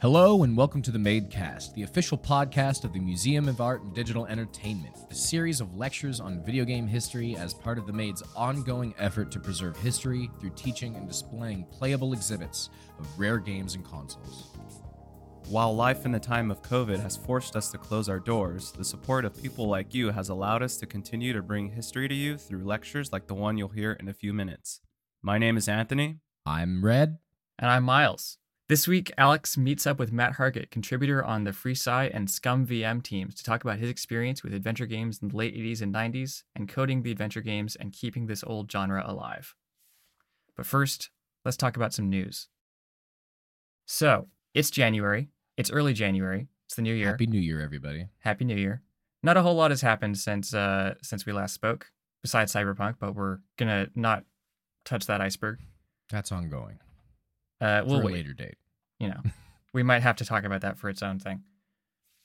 Hello and welcome to the Madecast, the official podcast of the Museum of Art and Digital Entertainment, a series of lectures on video game history as part of the Made's ongoing effort to preserve history through teaching and displaying playable exhibits of rare games and consoles. While life in the time of COVID has forced us to close our doors, the support of people like you has allowed us to continue to bring history to you through lectures like the one you'll hear in a few minutes. My name is Anthony. I'm Red. And I'm Miles. This week, Alex meets up with Matt Hargett, contributor on the FreeSci and ScummVM teams, to talk about his experience with adventure games in the late 80s and 90s, and coding the adventure games and keeping this old genre alive. But first, let's talk about some news. So, it's January. It's early January. It's the new year. Happy New Year, everybody. Happy New Year. Not a whole lot has happened since uh, since we last spoke, besides Cyberpunk, but we're gonna not touch that iceberg. That's ongoing. Uh, we'll for wait. a later date. You know, we might have to talk about that for its own thing.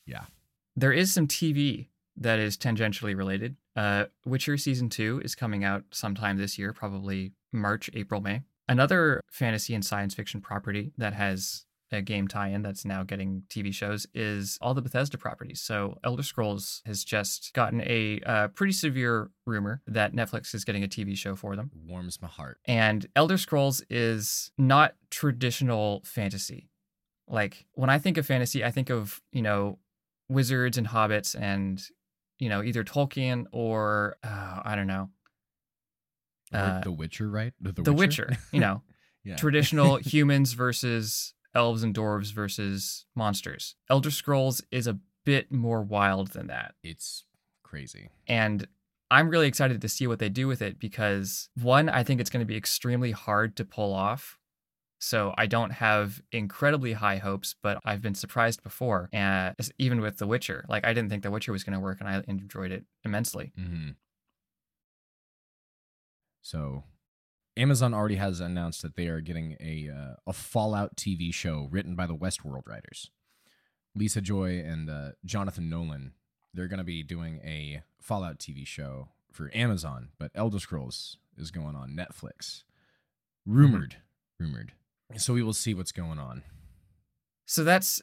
Yeah. There is some TV that is tangentially related. Uh, Witcher season two is coming out sometime this year, probably March, April, May. Another fantasy and science fiction property that has a game tie-in that's now getting TV shows is all the Bethesda properties. So Elder Scrolls has just gotten a uh, pretty severe rumor that Netflix is getting a TV show for them. Warms my heart. And Elder Scrolls is not traditional fantasy. Like when I think of fantasy, I think of, you know, wizards and hobbits and, you know, either Tolkien or, uh, I don't know, Uh, the Witcher, right? The, Witcher, you know, yeah. traditional humans versus elves and dwarves versus monsters. Elder Scrolls is a bit more wild than that. It's crazy. And I'm really excited to see what they do with it because one, I think it's going to be extremely hard to pull off. So I don't have incredibly high hopes, but I've been surprised before. And even with The Witcher, like I didn't think The Witcher was going to work, and I enjoyed it immensely. hmm So, Amazon already has announced that they are getting a uh, a Fallout TV show written by the Westworld writers, Lisa Joy and uh, Jonathan Nolan. They're going to be doing a Fallout TV show for Amazon, but Elder Scrolls is going on Netflix. Rumored, rumored. So we will see what's going on. So that's,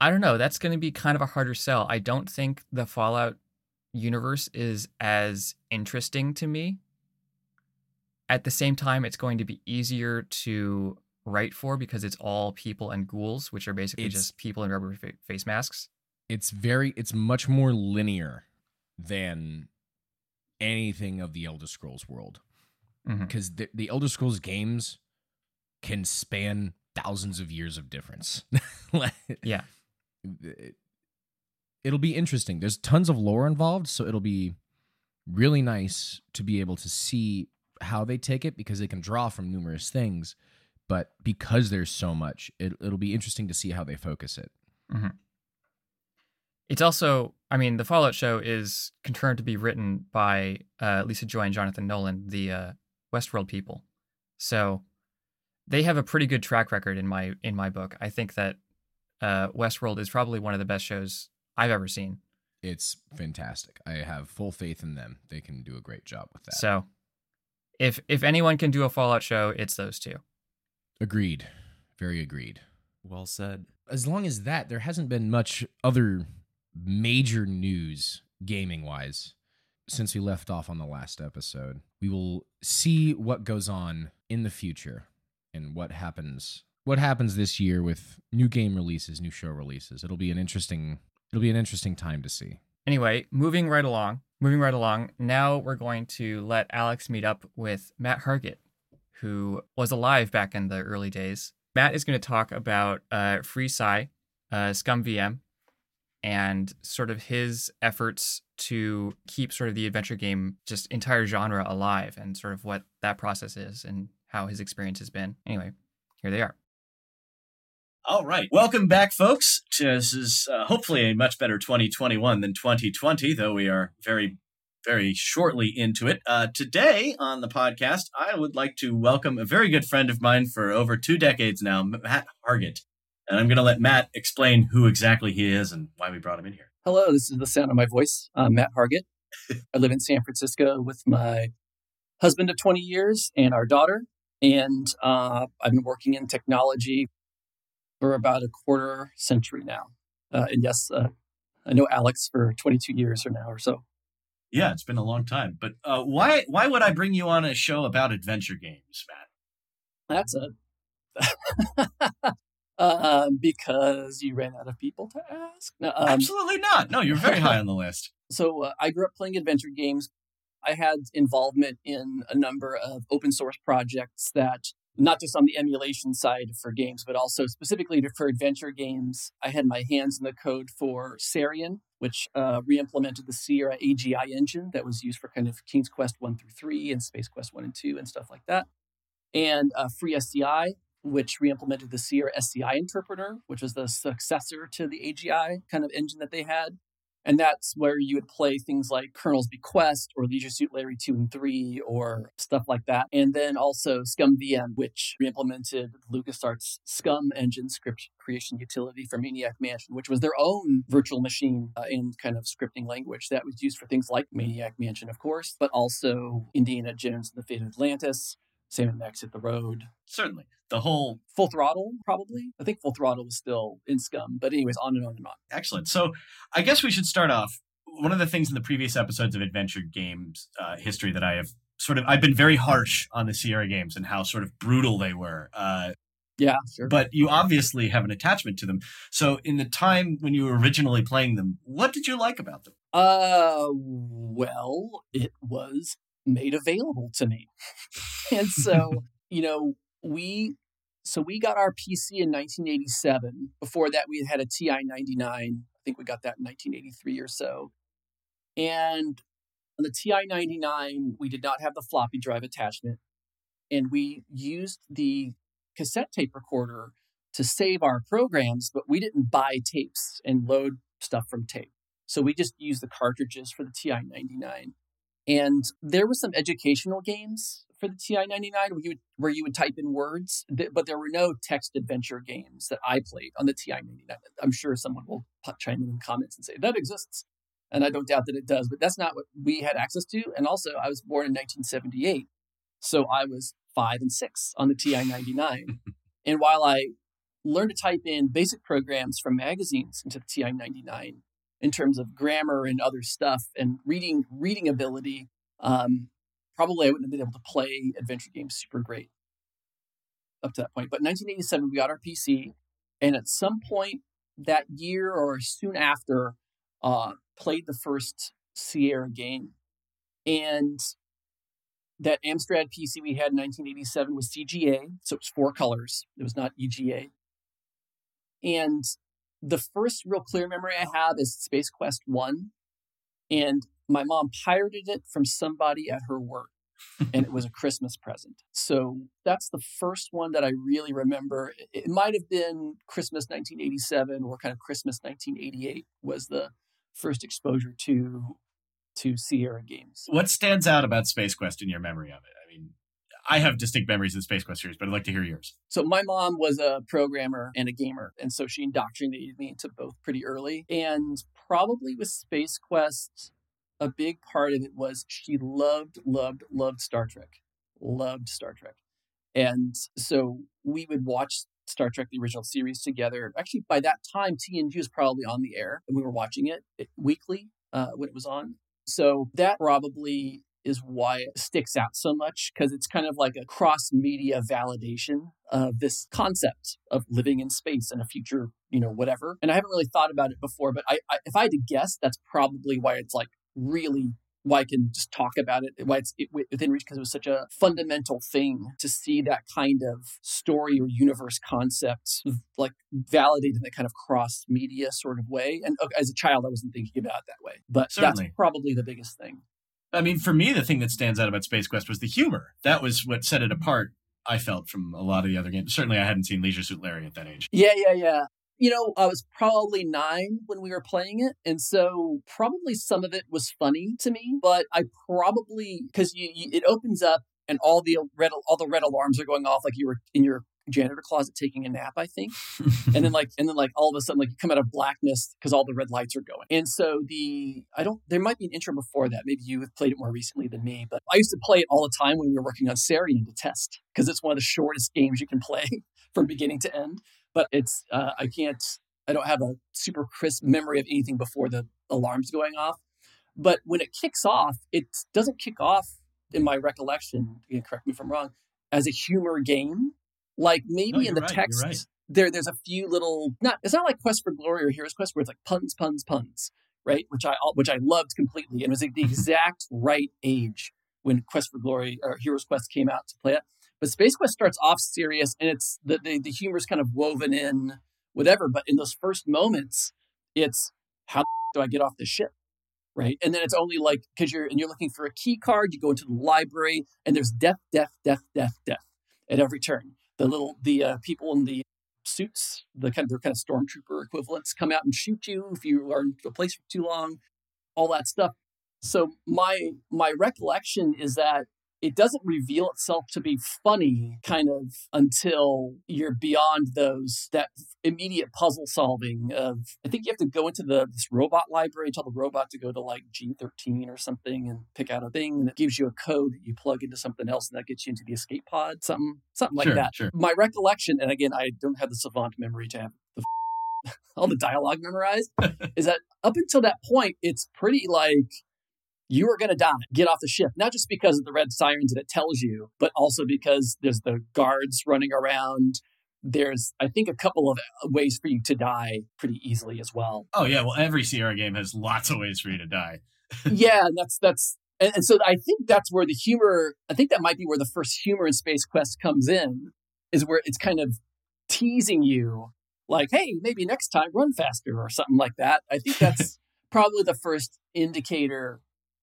I don't know, that's going to be kind of a harder sell. I don't think the Fallout universe is as interesting to me. At the same time, it's going to be easier to write for because it's all people and ghouls, which are basically It's- just people in rubber fa- face masks. It's very, it's much more linear than anything of the Elder Scrolls world. Mm-hmm. Because the, the Elder Scrolls games can span thousands of years of difference. Like, Yeah. it- it'll be interesting. There's tons of lore involved, so it'll be really nice to be able to see how they take it because they can draw from numerous things. But because there's so much, it, it'll be interesting to see how they focus it. It's also, I mean, the Fallout show is confirmed to be written by uh, Lisa Joy and Jonathan Nolan, the uh, Westworld people. So they have a pretty good track record in my in my book. I think that uh, Westworld is probably one of the best shows I've ever seen. It's fantastic. I have full faith in them. They can do a great job with that. So if if anyone can do a Fallout show, it's those two. agreed. Very agreed. Well said. as long as that, there hasn't been much other major news gaming wise since we left off on the last episode. We will see what goes on in the future and what happens what happens this year with new game releases, new show releases. It'll be an interesting it'll be an interesting time to see. Anyway, moving right along, moving right along. Now we're going to let Alex meet up with Matt Hargett, who was alive back in the early days. Matt is going to talk about uh, FreeSci, uh, ScummVM, and sort of his efforts to keep sort of the adventure game just entire genre alive, and sort of what that process is and how his experience has been. Anyway, here they are. All right. Welcome back, folks. This is uh, hopefully a much better 2021 than 2020, though we are very, very shortly into it. Uh, today on the podcast, I would like to welcome a very good friend of mine for over two decades now, Matt Hargett. And I'm going to let Matt explain who exactly he is and why we brought him in here. Hello, this is the sound of my voice. I'm Matt Hargett. I live in San Francisco with my husband of 20 years and our daughter. And uh, I've been working in technology for about a quarter century now. Uh, and yes, uh, I know Alex for 22 years or now or so. Yeah, it's been a long time. But uh, why why would I bring you on a show about adventure games, Matt? That's a uh, because you ran out of people to ask. No, um, Absolutely not. No, you're very high on the list. So uh, I grew up playing adventure games. I had involvement in a number of open source projects that not just on the emulation side for games, but also specifically for adventure games. I had my hands in the code for Sarien, which uh, re-implemented the Sierra AGI engine that was used for kind of King's Quest 1 through 3 and Space Quest 1 and 2 and stuff like that. And uh, FreeSCI, which re-implemented the Sierra SCI interpreter, which was the successor to the AGI kind of engine that they had. And that's where you would play things like Colonel's Bequest or Leisure Suit Larry 2 and 3 or stuff like that. And then also ScummVM, which implemented LucasArts SCUMM engine script creation utility for Maniac Mansion, which was their own virtual machine uh, and kind of scripting language that was used for things like Maniac Mansion, of course, but also Indiana Jones and the Fate of Atlantis, Sam Max hit the road. Certainly. The whole Full throttle, probably. I think full throttle was still in SCUMM, but anyways, on and on and on. excellent. So I guess we should start off. One of the things in the previous episodes of Adventure Games uh, history that I have sort of I've been very harsh on the Sierra games and how sort of brutal they were. Uh, Yeah, sure. but you obviously have an attachment to them. So in the time when you were originally playing them, what did you like about them? Uh, well, it was made available to me. and so, you know, we, so we got our PC in 1987. Before that, we had a TI 99. I think we got that in 1983 or so. And on the TI 99, we did not have the floppy drive attachment. And we used the cassette tape recorder to save our programs, but we didn't buy tapes and load stuff from tape. So we just used the cartridges for the TI 99. And there were some educational games for the TI 99 where you, would, where you would type in words, but there were no text adventure games that I played on the TI 99. I'm sure someone will chime in in comments and say that exists. And I don't doubt that it does, but that's not what we had access to. And also, I was born in 1978. So I was five and six on the TI 99. and while I learned to type in basic programs from magazines into the TI 99, in terms of grammar and other stuff and reading reading ability, um, probably I wouldn't have been able to play adventure games super great up to that point. But 1987, we got our PC, and at some point that year or soon after, uh, played the first Sierra game, and that Amstrad PC we had in 1987 was CGA, so it was four colors. It was not EGA, and the first real clear memory I have is Space Quest 1. And my mom pirated it from somebody at her work. and it was a Christmas present. So that's the first one that I really remember. It might have been Christmas 1987 or kind of Christmas 1988 was the first exposure to to Sierra games. What stands out about Space Quest in your memory of it? I have distinct memories of the Space Quest series, but I'd like to hear yours. So my mom was a programmer and a gamer, and so she indoctrinated me into both pretty early. And probably with Space Quest, a big part of it was she loved, loved, loved Star Trek, loved Star Trek, and so we would watch Star Trek the original series together. Actually, by that time, TNG was probably on the air, and we were watching it weekly uh, when it was on. So that probably is why it sticks out so much because it's kind of like a cross media validation of this concept of living in space and a future, you know, whatever. And I haven't really thought about it before, but I, I if I had to guess, that's probably why it's like really why I can just talk about it, why it's within reach because it was such a fundamental thing to see that kind of story or universe concept like validated in that kind of cross media sort of way. And as a child, I wasn't thinking about it that way, but Certainly. that's probably the biggest thing. I mean, for me, the thing that stands out about Space Quest was the humor. That was what set it apart. I felt from a lot of the other games. Certainly, I hadn't seen Leisure Suit Larry at that age. Yeah, yeah, yeah. You know, I was probably nine when we were playing it, and so probably some of it was funny to me. But I probably because it opens up and all the red all the red alarms are going off like you were in your janitor closet taking a nap, I think. and then like and then like all of a sudden like you come out of blackness because all the red lights are going. And so the I don't there might be an intro before that. Maybe you have played it more recently than me, but I used to play it all the time when we were working on Sarien to test because it's one of the shortest games you can play from beginning to end. but it's uh, I can't. I don't have a super crisp memory of anything before the alarms going off. But when it kicks off, it doesn't kick off in my recollection. Correct me if I'm wrong. As a humor game, like maybe No, in the right, text, right. there there's a few little not. It's not like Quest for Glory or Heroes Quest where it's like puns, puns, puns, right? Which I which I loved completely, and it was like the exact right age when Quest for Glory or Heroes Quest came out to play it. But Space Quest starts off serious, and it's the the, the humor's kind of woven in, whatever. But in those first moments, it's how do I get off the ship? right? And then it's only like because you're and you're looking for a key card, you go into the library, and there's death, death, death, death, death at every turn. The little the uh, people in the suits, the kind of their kind of stormtrooper equivalents, come out and shoot you if you are in a place for too long, all that stuff. So my my recollection is that it doesn't reveal itself to be funny kind of until you're beyond those that immediate puzzle solving of I think you have to go into the this robot library, tell the robot to go to like G13 or something and pick out a thing and it gives you a code that you plug into something else and that gets you into the escape pod, something something like Sure, that. sure. My recollection, and again I don't have the savant memory to have the all the dialogue memorized, is that up until that point it's pretty like you are going to die. Get off the ship. Not just because of the red sirens that it tells you, but also because there's the guards running around. There's, I think, a couple of uh, ways for you to die pretty easily as well. Oh yeah, well every Sierra game has lots of ways for you to die. yeah, and that's that's and, and so I think that's where the humor. I think that might be where the first humor in Space Quest comes in, is where it's kind of teasing you, like, hey, maybe next time run faster or something like that. I think that's probably the first indicator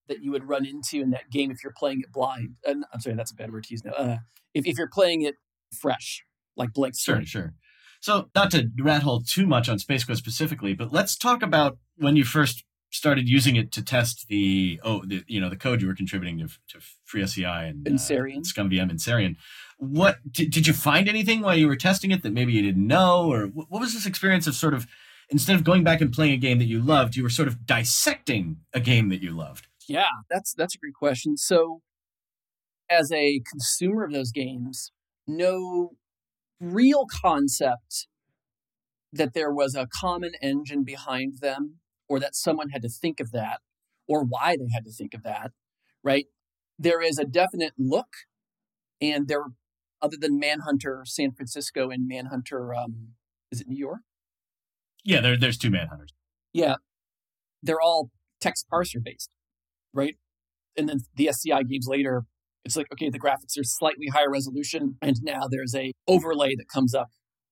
that you would run into in that game if you're playing it blind. And I'm sorry, that's a bad word to use now. Uh, if if you're playing it fresh, like blank Sure, sure. So not to rat hole too much on Space Quest specifically, but let's talk about when you first started using it to test the oh the, you know the code you were contributing to, to FreeSCI and And uh, Sarien. and ScummVM and Sarien. What did, did you find anything while you were testing it that maybe you didn't know, or wh- what was this experience of sort of instead of going back and playing a game that you loved, you were sort of dissecting a game that you loved? Yeah, that's that's a great question. So, as a consumer of those games, no real concept that there was a common engine behind them, or that someone had to think of that, or why they had to think of that. Right? There is a definite look, and there, other than Manhunter San Francisco and Manhunter, um, is it New York? Yeah, there, there's two manhunters. Yeah, they're all text parser based, right? And then the SCI games later, it's like okay, the graphics are slightly higher resolution, and now there's a overlay that comes up,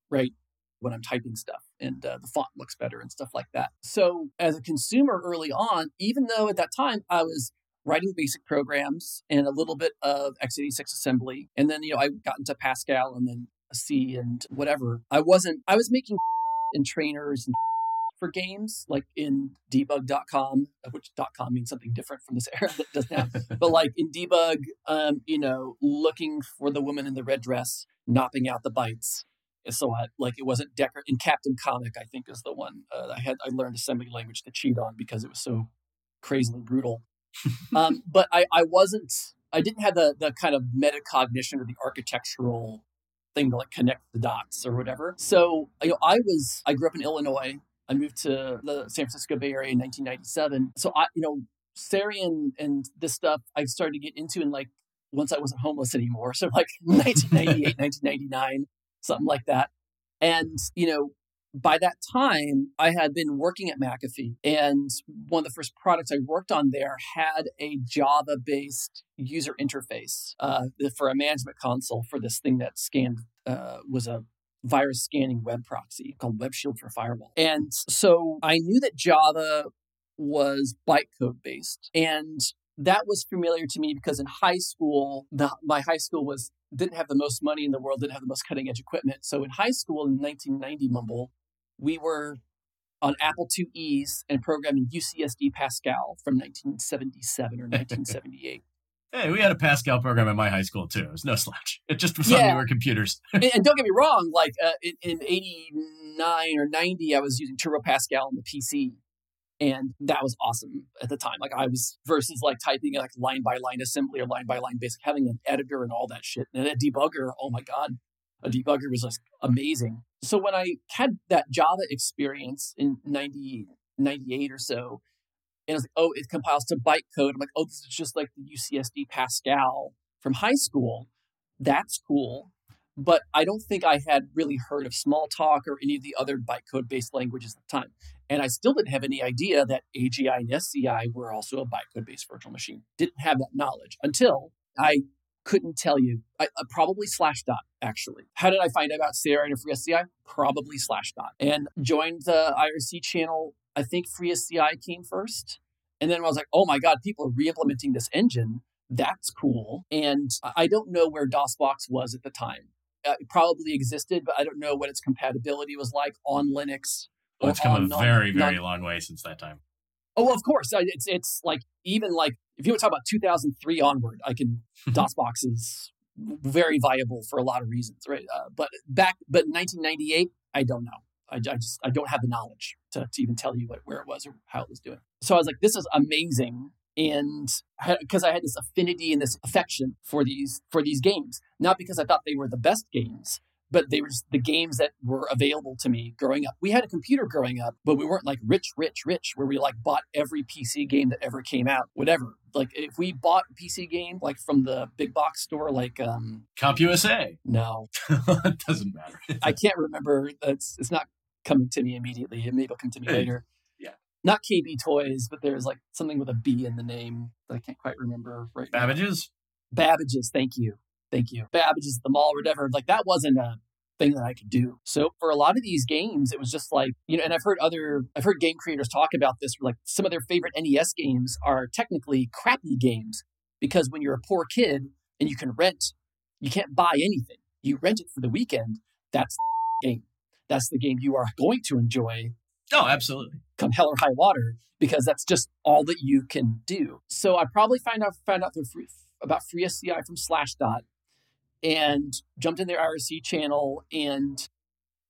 right, when I'm typing stuff, and uh, the font looks better and stuff like that. So as a consumer early on, even though at that time I was writing basic programs and a little bit of x86 assembly, and then you know I got into Pascal and then C and whatever, I wasn't. I was making and trainers and for games like in debug.com which .com means something different from this era that does now but like in debug um, you know looking for the woman in the red dress NOPing out the bytes and so I, like it wasn't Decker in Captain Comic I think is the one uh, I had I learned assembly language to cheat on because it was so crazily brutal um, but I, I wasn't I didn't have the the kind of metacognition or the architectural thing to like connect the dots or whatever. So you know, I was I grew up in Illinois. I moved to the San Francisco Bay Area in 1997. So I, you know, Sarien and this stuff I started to get into in like once I wasn't homeless anymore. So like 1998, 1999, something like that. And you know, by that time, I had been working at McAfee, and one of the first products I worked on there had a Java based user interface uh, for a management console for this thing that scanned, uh, was a virus scanning web proxy called Web Shield for Firewall. And so I knew that Java was bytecode based. And that was familiar to me because in high school, the, my high school was didn't have the most money in the world, didn't have the most cutting edge equipment. So in high school in 1990, Mumble, we were on Apple IIe's and programming UCSD Pascal from 1977 or 1978. Hey, we had a Pascal program at my high school too. It was no slouch. It just was on Yeah. newer computers. and, and don't get me wrong, like uh, in, in 89 or 90, I was using Turbo Pascal on the PC. And that was awesome at the time. Like I was versus like typing like line by line assembly or line by line basic, having an editor and all that shit. And a debugger, oh my God. A debugger was just amazing. so when I had that Java experience in 90, 98 or so, and I was like, oh, it compiles to bytecode. I'm like, oh, this is just like the UCSD Pascal from high school. That's cool. But I don't think I had really heard of Smalltalk or any of the other bytecode based languages at the time. And I still didn't have any idea that AGI and SCI were also a bytecode based virtual machine. Didn't have that knowledge until I couldn't tell you. I, uh, probably Slashdot, actually. How did I find out about Sierra and FreeSCI? Probably Slashdot. And joined the IRC channel. I think Free FreeSCI came first. And then I was like, oh my God, people are re implementing this engine. That's cool. And I don't know where DOSBox was at the time. Uh, it probably existed, but I don't know what its compatibility was like on Linux. Well, it's come a very, very non- long way since that time. Oh, of course. It's it's like even like if you want to talk about 2003 onward, I can DOSBox is very viable for a lot of reasons, right? Uh, but back, but 1998, I don't know. I, I, just I don't have the knowledge to, to even tell you what, where it was or how it was doing. So I was like, this is amazing, and because I had this affinity and this affection for these for these games, not because I thought they were the best games, but there was the games that were available to me growing up. We had a computer growing up, but we weren't like rich, rich, rich, where we like bought every PC game that ever came out, whatever. Like if we bought a PC game like from the big box store, like um CompUSA. No, it doesn't matter. I can't remember. It's it's not coming to me immediately. Maybe it'll come to me later. Yeah. Not KB Toys, but there's like something with a B in the name that I can't quite remember right Babbage's? now. Babbage's, thank you. Thank you. Babbage's at the mall or whatever. Like that wasn't a thing that I could do. So for a lot of these games, it was just like, you know, and I've heard other, I've heard game creators talk about this, like some of their favorite NES games are technically crappy games because when you're a poor kid and you can rent, you can't buy anything. You rent it for the weekend. That's the game. That's the game you are going to enjoy. Oh, absolutely. Come hell or high water, because that's just all that you can do. So I probably find out found out free, about FreeSCI from Slashdot and jumped in their IRC channel. And,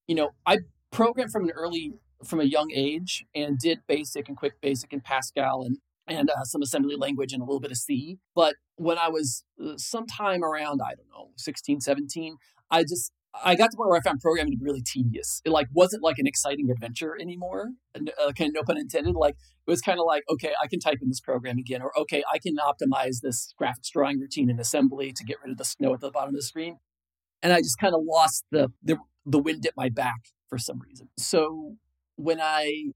you know, I programmed from an early, from a young age and did basic and quick basic and Pascal and, and uh, some assembly language and a little bit of C. But when I was uh, sometime around, I don't know, 16, 17, I just, I got to the point where I found programming to be really tedious. It like wasn't like an exciting adventure anymore. Uh, kind of no pun intended. Like it was kind of like, okay, I can type in this program again, or okay, I can optimize this graphics drawing routine in assembly to get rid of the snow at the bottom of the screen. And I just kind of lost the, the the wind at my back for some reason. So when I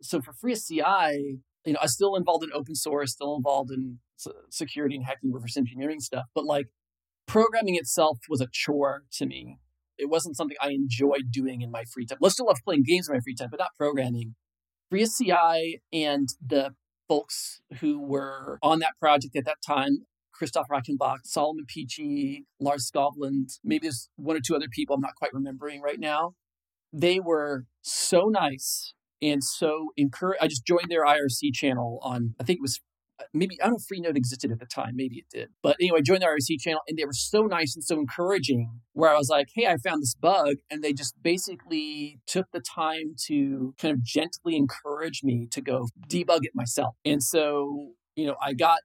so for FreeSCI, you know, I still involved in open source, still involved in security and hacking, reverse engineering stuff, but like programming itself was a chore to me it wasn't something I enjoyed doing in my free time. I still love playing games in my free time, but not programming. FreeSCI and the folks who were on that project at that time, Christoph Reichenbach, Solomon Peachy, Lars Skovlund, maybe there's one or two other people I'm not quite remembering right now. They were so nice and so encourage. I just joined their IRC channel on, I think it was Uh, maybe I don't know if Freenode existed at the time. Maybe it did. But anyway, I joined the IRC channel and they were so nice and so encouraging where I was like, hey, I found this bug. And they just basically took the time to kind of gently encourage me to go debug it myself. And so, you know, I got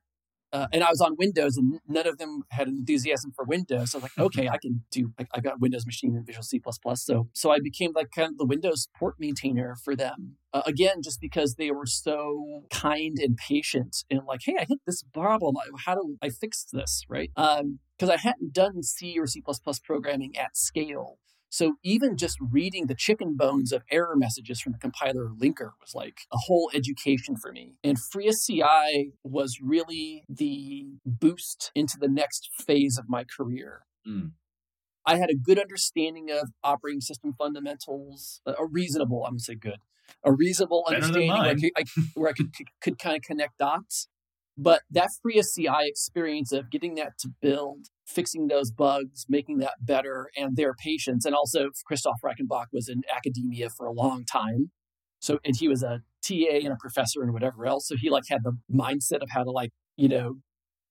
uh, and I was on Windows, and none of them had enthusiasm for Windows. So I was like, okay, I can do. Like, I've got Windows Machine and Visual C++. So, so I became like kind of the Windows port maintainer for them. Uh, again, just because they were so kind and patient, and like, hey, I hit this problem. How do I fix this? Right? Because um, I hadn't done C or C++ programming at scale. So even just reading the chicken bones of error messages from the compiler linker was like a whole education for me. And FreeSCI was really the boost into the next phase of my career. Mm. I had a good understanding of operating system fundamentals, a reasonable, I'm going to say good, a reasonable Better understanding where I, could, I, where I could, could, could kind of connect dots. But that FreeSCI experience of getting that to build fixing those bugs, making that better, and their patience. And also, Christoph Reichenbach was in academia for a long time. So, and he was a TA and a professor and whatever else. So he like had the mindset of how to like, you know,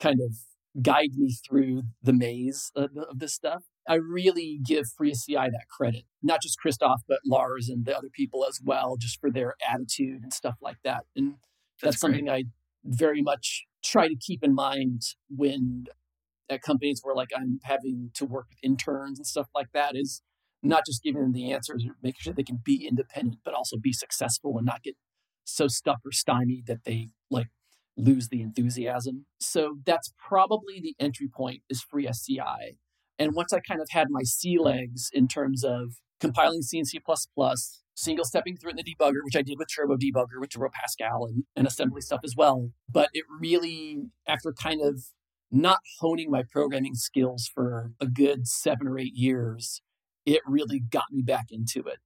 kind of guide me through the maze of, of this stuff. I really give FreeSCI that credit, not just Christoph, but Lars and the other people as well, just for their attitude and stuff like that. And that's, that's something I very much try to keep in mind when at companies where like I'm having to work with interns and stuff like that is not just giving them the answers or making sure they can be independent, but also be successful and not get so stuck or stymied that they like lose the enthusiasm. So that's probably the entry point is free SCI. And once I kind of had my sea legs in terms of compiling C and C++, single stepping through it in the debugger, which I did with Turbo Debugger, with Turbo Pascal and, and assembly stuff as well. But it really, after kind of not honing my programming skills for a good seven or eight years, it really got me back into it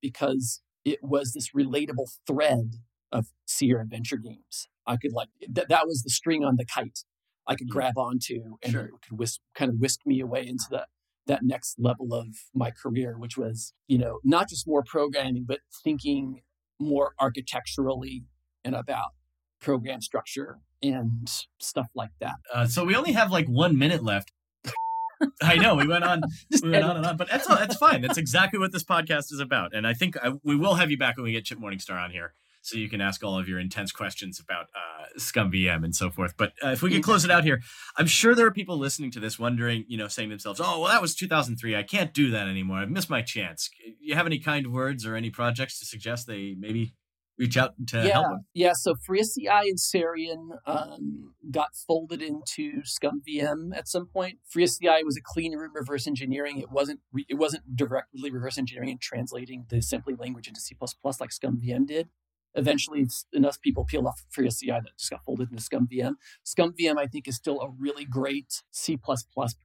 because it was this relatable thread of Sierra adventure games. I could like that that was the string on the kite I could grab onto and Sure. it could whisk kind of whisk me away into the that next level of my career, which was, you know, not just more programming, but thinking more architecturally and about program structure and stuff like that. Uh, so we only have like one minute left. I know we went on, we went on and on, but that's that's fine. That's exactly what this podcast is about. And I think I, we will have you back when we get Chip Morningstar on here, so you can ask all of your intense questions about uh, ScummVM and so forth. But uh, if we could close it out here, I'm sure there are people listening to this wondering, you know, saying to themselves, "Oh, well, that was 2003. I can't do that anymore. I've missed my chance." You have any kind words or any projects to suggest they maybe reach out to yeah, help with? yeah. So FreeSCI and Sarien um, got folded into ScummVM at some point. FreeSCI was a clean room reverse engineering. It wasn't re- it wasn't directly reverse engineering and translating the assembly language into C++ like ScummVM did. Eventually, enough people peeled off FreeSCI that just got folded into ScummVM. ScummVM, I think, is still a really great C++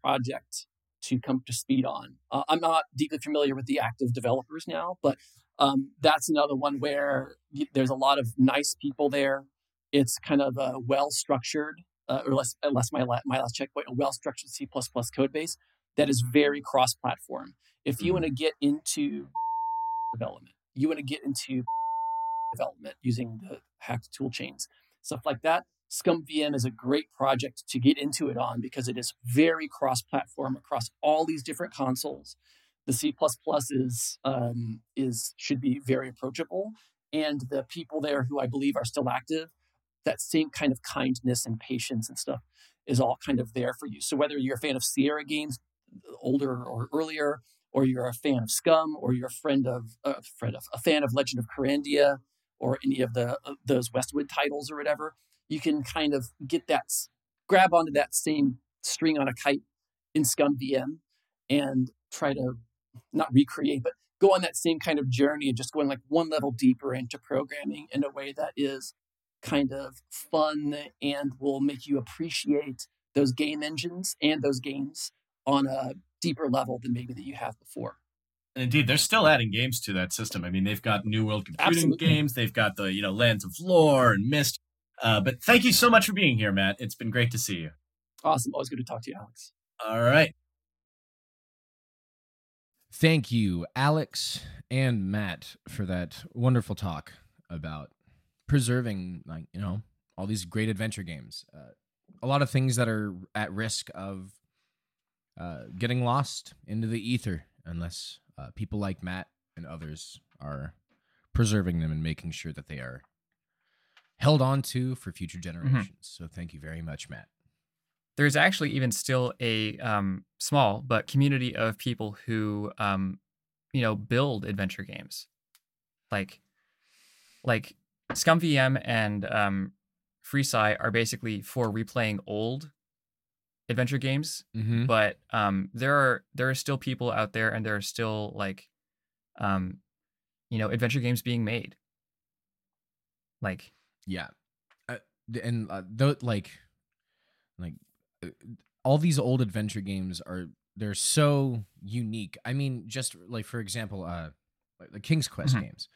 project to come to speed on. Uh, I'm not deeply familiar with the active developers now, but um, that's another one where there's a lot of nice people there. It's kind of a well structured, uh, or less, unless my la- my last checkpoint, a well structured C code base that is very cross platform. If you want to get into development, you want to get into development using the hacked tool chains, stuff like that. ScummVM is a great project to get into it on because it is very cross platform across all these different consoles the C is um, is should be very approachable, and the people there who I believe are still active, that same kind of kindness and patience and stuff is all kind of there for you. So whether you're a fan of Sierra games, older or earlier, or you're a fan of SCUMM, or you're a friend of a friend of a fan of Legend of Kyrandia, or any of the uh, those Westwood titles or whatever, you can kind of get that grab onto that same string on a kite in ScummVM and try to not recreate, but go on that same kind of journey and just going like one level deeper into programming in a way that is kind of fun and will make you appreciate those game engines and those games on a deeper level than maybe that you have before. And Indeed, they're still adding games to that system. I mean, they've got New World Computing Absolutely. games, they've got the you know Lands of Lore and Myst. Uh, but thank you so much for being here, Matt. It's been great to see you. Awesome. Always good to talk to you, Alex. All right. Thank you, Alex and Matt, for that wonderful talk about preserving, like you know, all these great adventure games. Uh, a lot of things that are at risk of uh, getting lost into the ether unless uh, people like Matt and others are preserving them and making sure that they are held on to for future generations. So thank you very much, Matt. There's actually even still a um, small but community of people who um, you know build adventure games. Like like scummvm and um, FreeSci are basically for replaying old adventure games Mm-hmm. but um, there are there are still people out there and there are still like um, you know adventure games being made. Like Yeah, uh, and uh, th- like, like all these old adventure games are they're so unique. I mean, just like for example, uh, the King's Quest Mhm. games,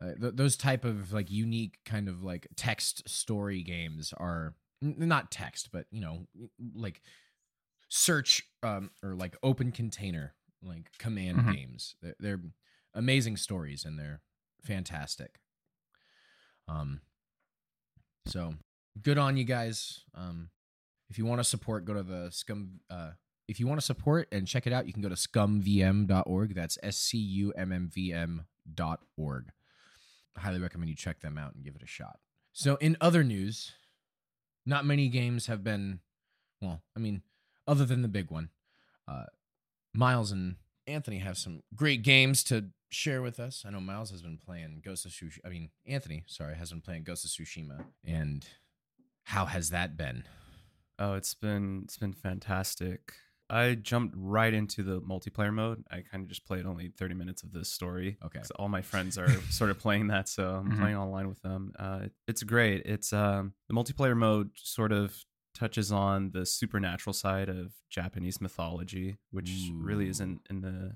uh, th- those type of like unique kind of like text story games are n- not text, but you know, like search um, or like open container like command Mhm. games. They're, they're amazing stories and they're fantastic. Um, so good on you guys. Um, if you want to support, go to the scum. Uh, if you want to support and check it out, you can go to scummvm.org. That's S C U M M V M dot org. I highly recommend you check them out and give it a shot. So, in other news, not many games have been, well, I mean, other than the big one, uh, Miles and Anthony have some great games to share with us. I know Miles has been playing Ghost of Tsushima. I mean, Anthony, sorry, has been playing Ghost of Tsushima. And how has that been? Oh, it's been it's been fantastic. I jumped right into the multiplayer mode. I kind of just played only 30 minutes of this story. Okay. all my friends are sort of playing that, so I'm Mhm. playing online with them. Uh, it's great. It's um, the multiplayer mode sort of touches on the supernatural side of Japanese mythology, which really isn't in the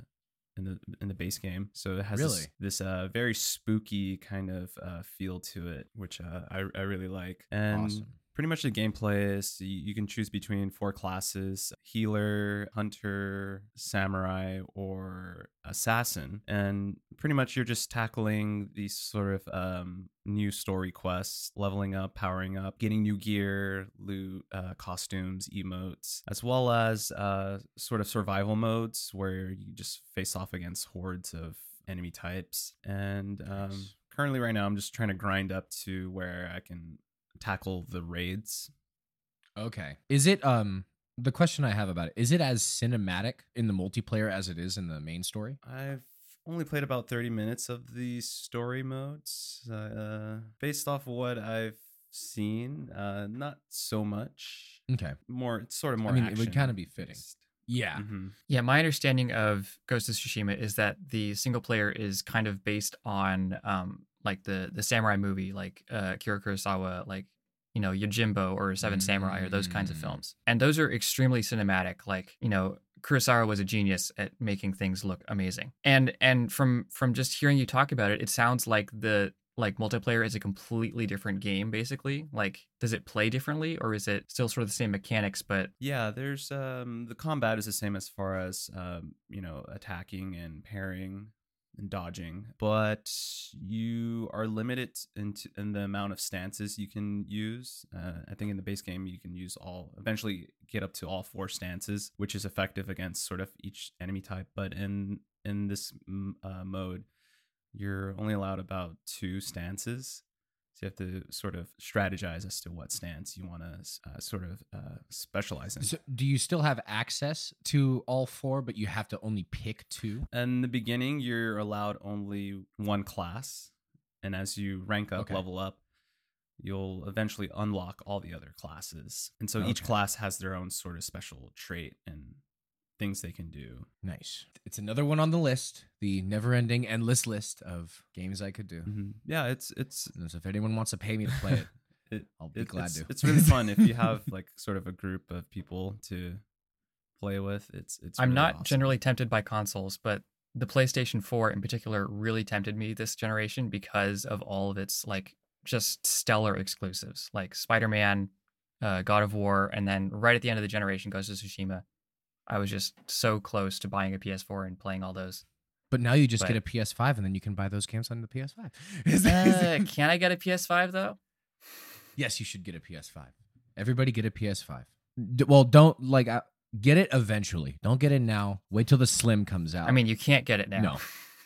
in the in the base game. So it has Really? this, this uh, very spooky kind of uh, feel to it, which uh, I I really like. And Awesome. Pretty much the gameplay is you, can choose between four classes healer hunter samurai or assassin. And pretty much you're just tackling these sort of um, new story quests leveling up powering up getting new gear loot uh, costumes emotes as well as uh, sort of survival modes where you just face off against hordes of enemy types. And um, Nice. currently right now i'm just trying to grind up to where i can tackle the raids. Okay. Is it um the question I have about it, is it as cinematic in the multiplayer as it is in the main story? I've only played about 30 minutes of the story modes. Uh, based off what I've seen, uh, not so much. Okay. More, it's sort of more. I mean, it would kinda be fitting. based. Yeah. Mhm. Yeah, my understanding of Ghost of Tsushima is that the single player is kind of based on um like the the samurai movie, like uh Kira Kurosawa, like you know Yojimbo or Seven Samurai or those kinds of Mm. films, and those are extremely cinematic. Like you know Kurosawa was a genius at making things look amazing, and and from from just hearing you talk about it, it sounds like the like multiplayer is a completely different game basically like does it play differently or is it still sort of the same mechanics but Yeah, there's um the combat is the same as far as um you know attacking and parrying and dodging, but you are limited into in the amount of stances you can use. Uh, I think in the base game you can use all eventually get up to all four stances, which is effective against sort of each enemy type. But in in this uh, mode, you're only allowed about two stances. So you have to sort of strategize as to what stance you want to uh, sort of uh, specialize in. So do you still have access to all four, but you have to only pick two? In the beginning, you're allowed only one class, and as you rank up, Okay. level up, you'll eventually unlock all the other classes. And so each class has their own sort of special trait and things they can do. Nice. It's another one on the list, the never-ending, endless list of games I could do. Mhm. Yeah, it's it's And so if anyone wants to pay me to play it, it, I'll be it- glad it's, to. it's really fun if you have like sort of a group of people to play with. It's it's. I'm really not awesome. generally tempted by consoles, but the PlayStation 4 in particular really tempted me this generation because of all of its like just stellar exclusives, like Spider-Man, uh, God of War, and then right at the end of the generation, Ghost of Tsushima. I was just so close to buying a PS4 and playing all those. but now you just But- get a PS5 and then you can buy those games on the PS5. Is- is- Uh, can I get a PS5 though? yes, you should get a PS5. Everybody get a PS5. D- well, don't like uh, get it eventually. Don't get it now. Wait till the Slim comes out. I mean, you can't get it now. No,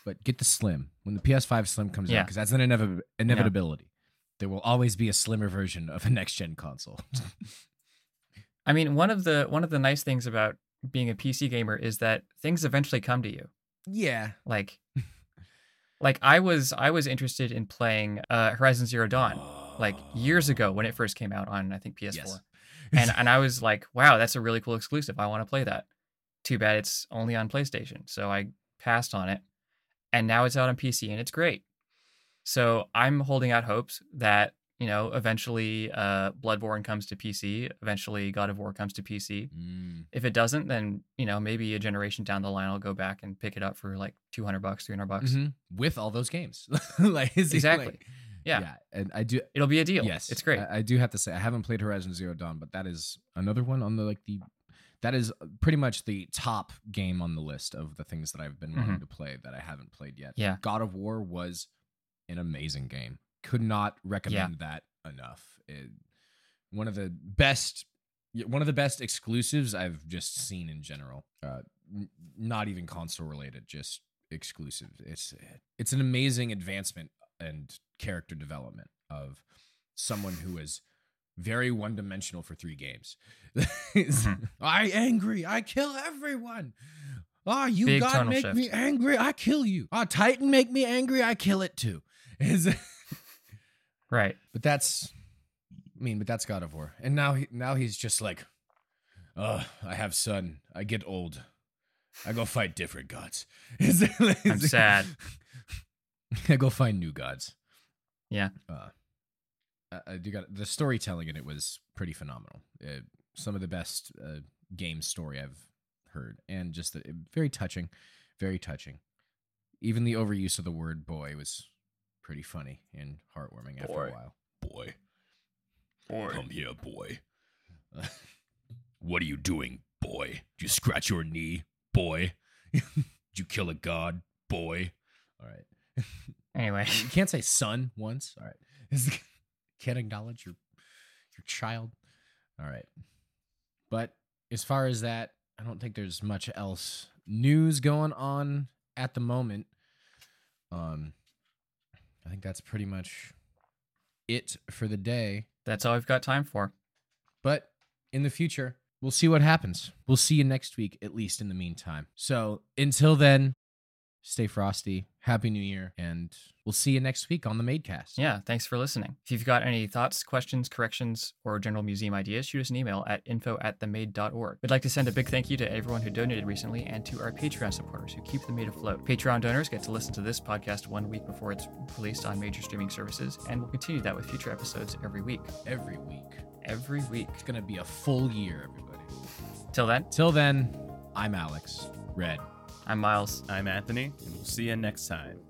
but get the Slim when the PS5 Slim comes out because that's an inevi- inevitability. There will always be a slimmer version of a next gen console. I mean, one of the one of the nice things about being a PC gamer is that things eventually come to you. yeah. like like i was i was interested in playing uh horizon zero dawn like years ago when it first came out on i think ps4 Yes. and and i was like wow that's a really cool exclusive i want to play that too bad it's only on playstation so i passed on it and now it's out on pc and it's great so i'm holding out hopes that you know eventually uh bloodborne comes to pc eventually god of war comes to pc Mm. if it doesn't, then you know maybe a generation down the line I'll go back and pick it up for like two hundred bucks, three hundred bucks. Mhm. With all those games, like Exactly. like- Yeah. and I do. It'll be a deal. Yes, it's great. I, I do have to say I haven't played Horizon Zero Dawn, but that is another one on the like the that is pretty much the top game on the list of the things that I've been wanting to play that I haven't played yet. Mm-hmm. Yeah. God of War was an amazing game. Could not recommend that enough. It, one of the best one of the best exclusives I've just seen in general. Uh, n- not even console related, just exclusive. It's it's an amazing advancement and character development of someone who is very one dimensional for three games. Mhm. I angry, I kill everyone. Ah, you Big God make shift. me angry, I kill you. Ah, Titan make me angry, I kill it too. Is Right. but that's I mean, but that's God of War. And now he now he's just like, oh, I have son. I get old. I go fight different gods. Is I'm sad. I go find new gods. Yeah. Uh, I do got the storytelling in it was pretty phenomenal. Uh, some of the best uh, game story I've heard, and just the, very touching, very touching. Even the overuse of the word "boy" was pretty funny and heartwarming after a while. Boy, boy, come here, boy. what are you doing, boy? Did you scratch your knee, boy? Did you kill a god, boy? All right. Anyway, You can't say son once. All right. can't acknowledge your your child. All right. But as far as that, I don't think there's much else news going on at the moment. Um I think that's pretty much it for the day. that's all I've got time for. But in the future, we'll see what happens. We'll see you next week, at least in the meantime. So until then, stay frosty. Happy New Year. And we'll see you next week on the Madecast. Yeah, thanks for listening. If you've got any thoughts, questions, corrections, or general museum ideas, shoot us an email at info at themade.org. We'd like to send a big thank you to everyone who donated recently and to our Patreon supporters who keep the Made afloat. Patreon donors get to listen to this podcast one week before it's released on major streaming services, and we'll continue that with future episodes every week. Every week. Every week. It's going to be a full year, everybody. Till then, Till then, I'm Alex. Red. I'm Miles. I'm Anthony, and we'll see you next time.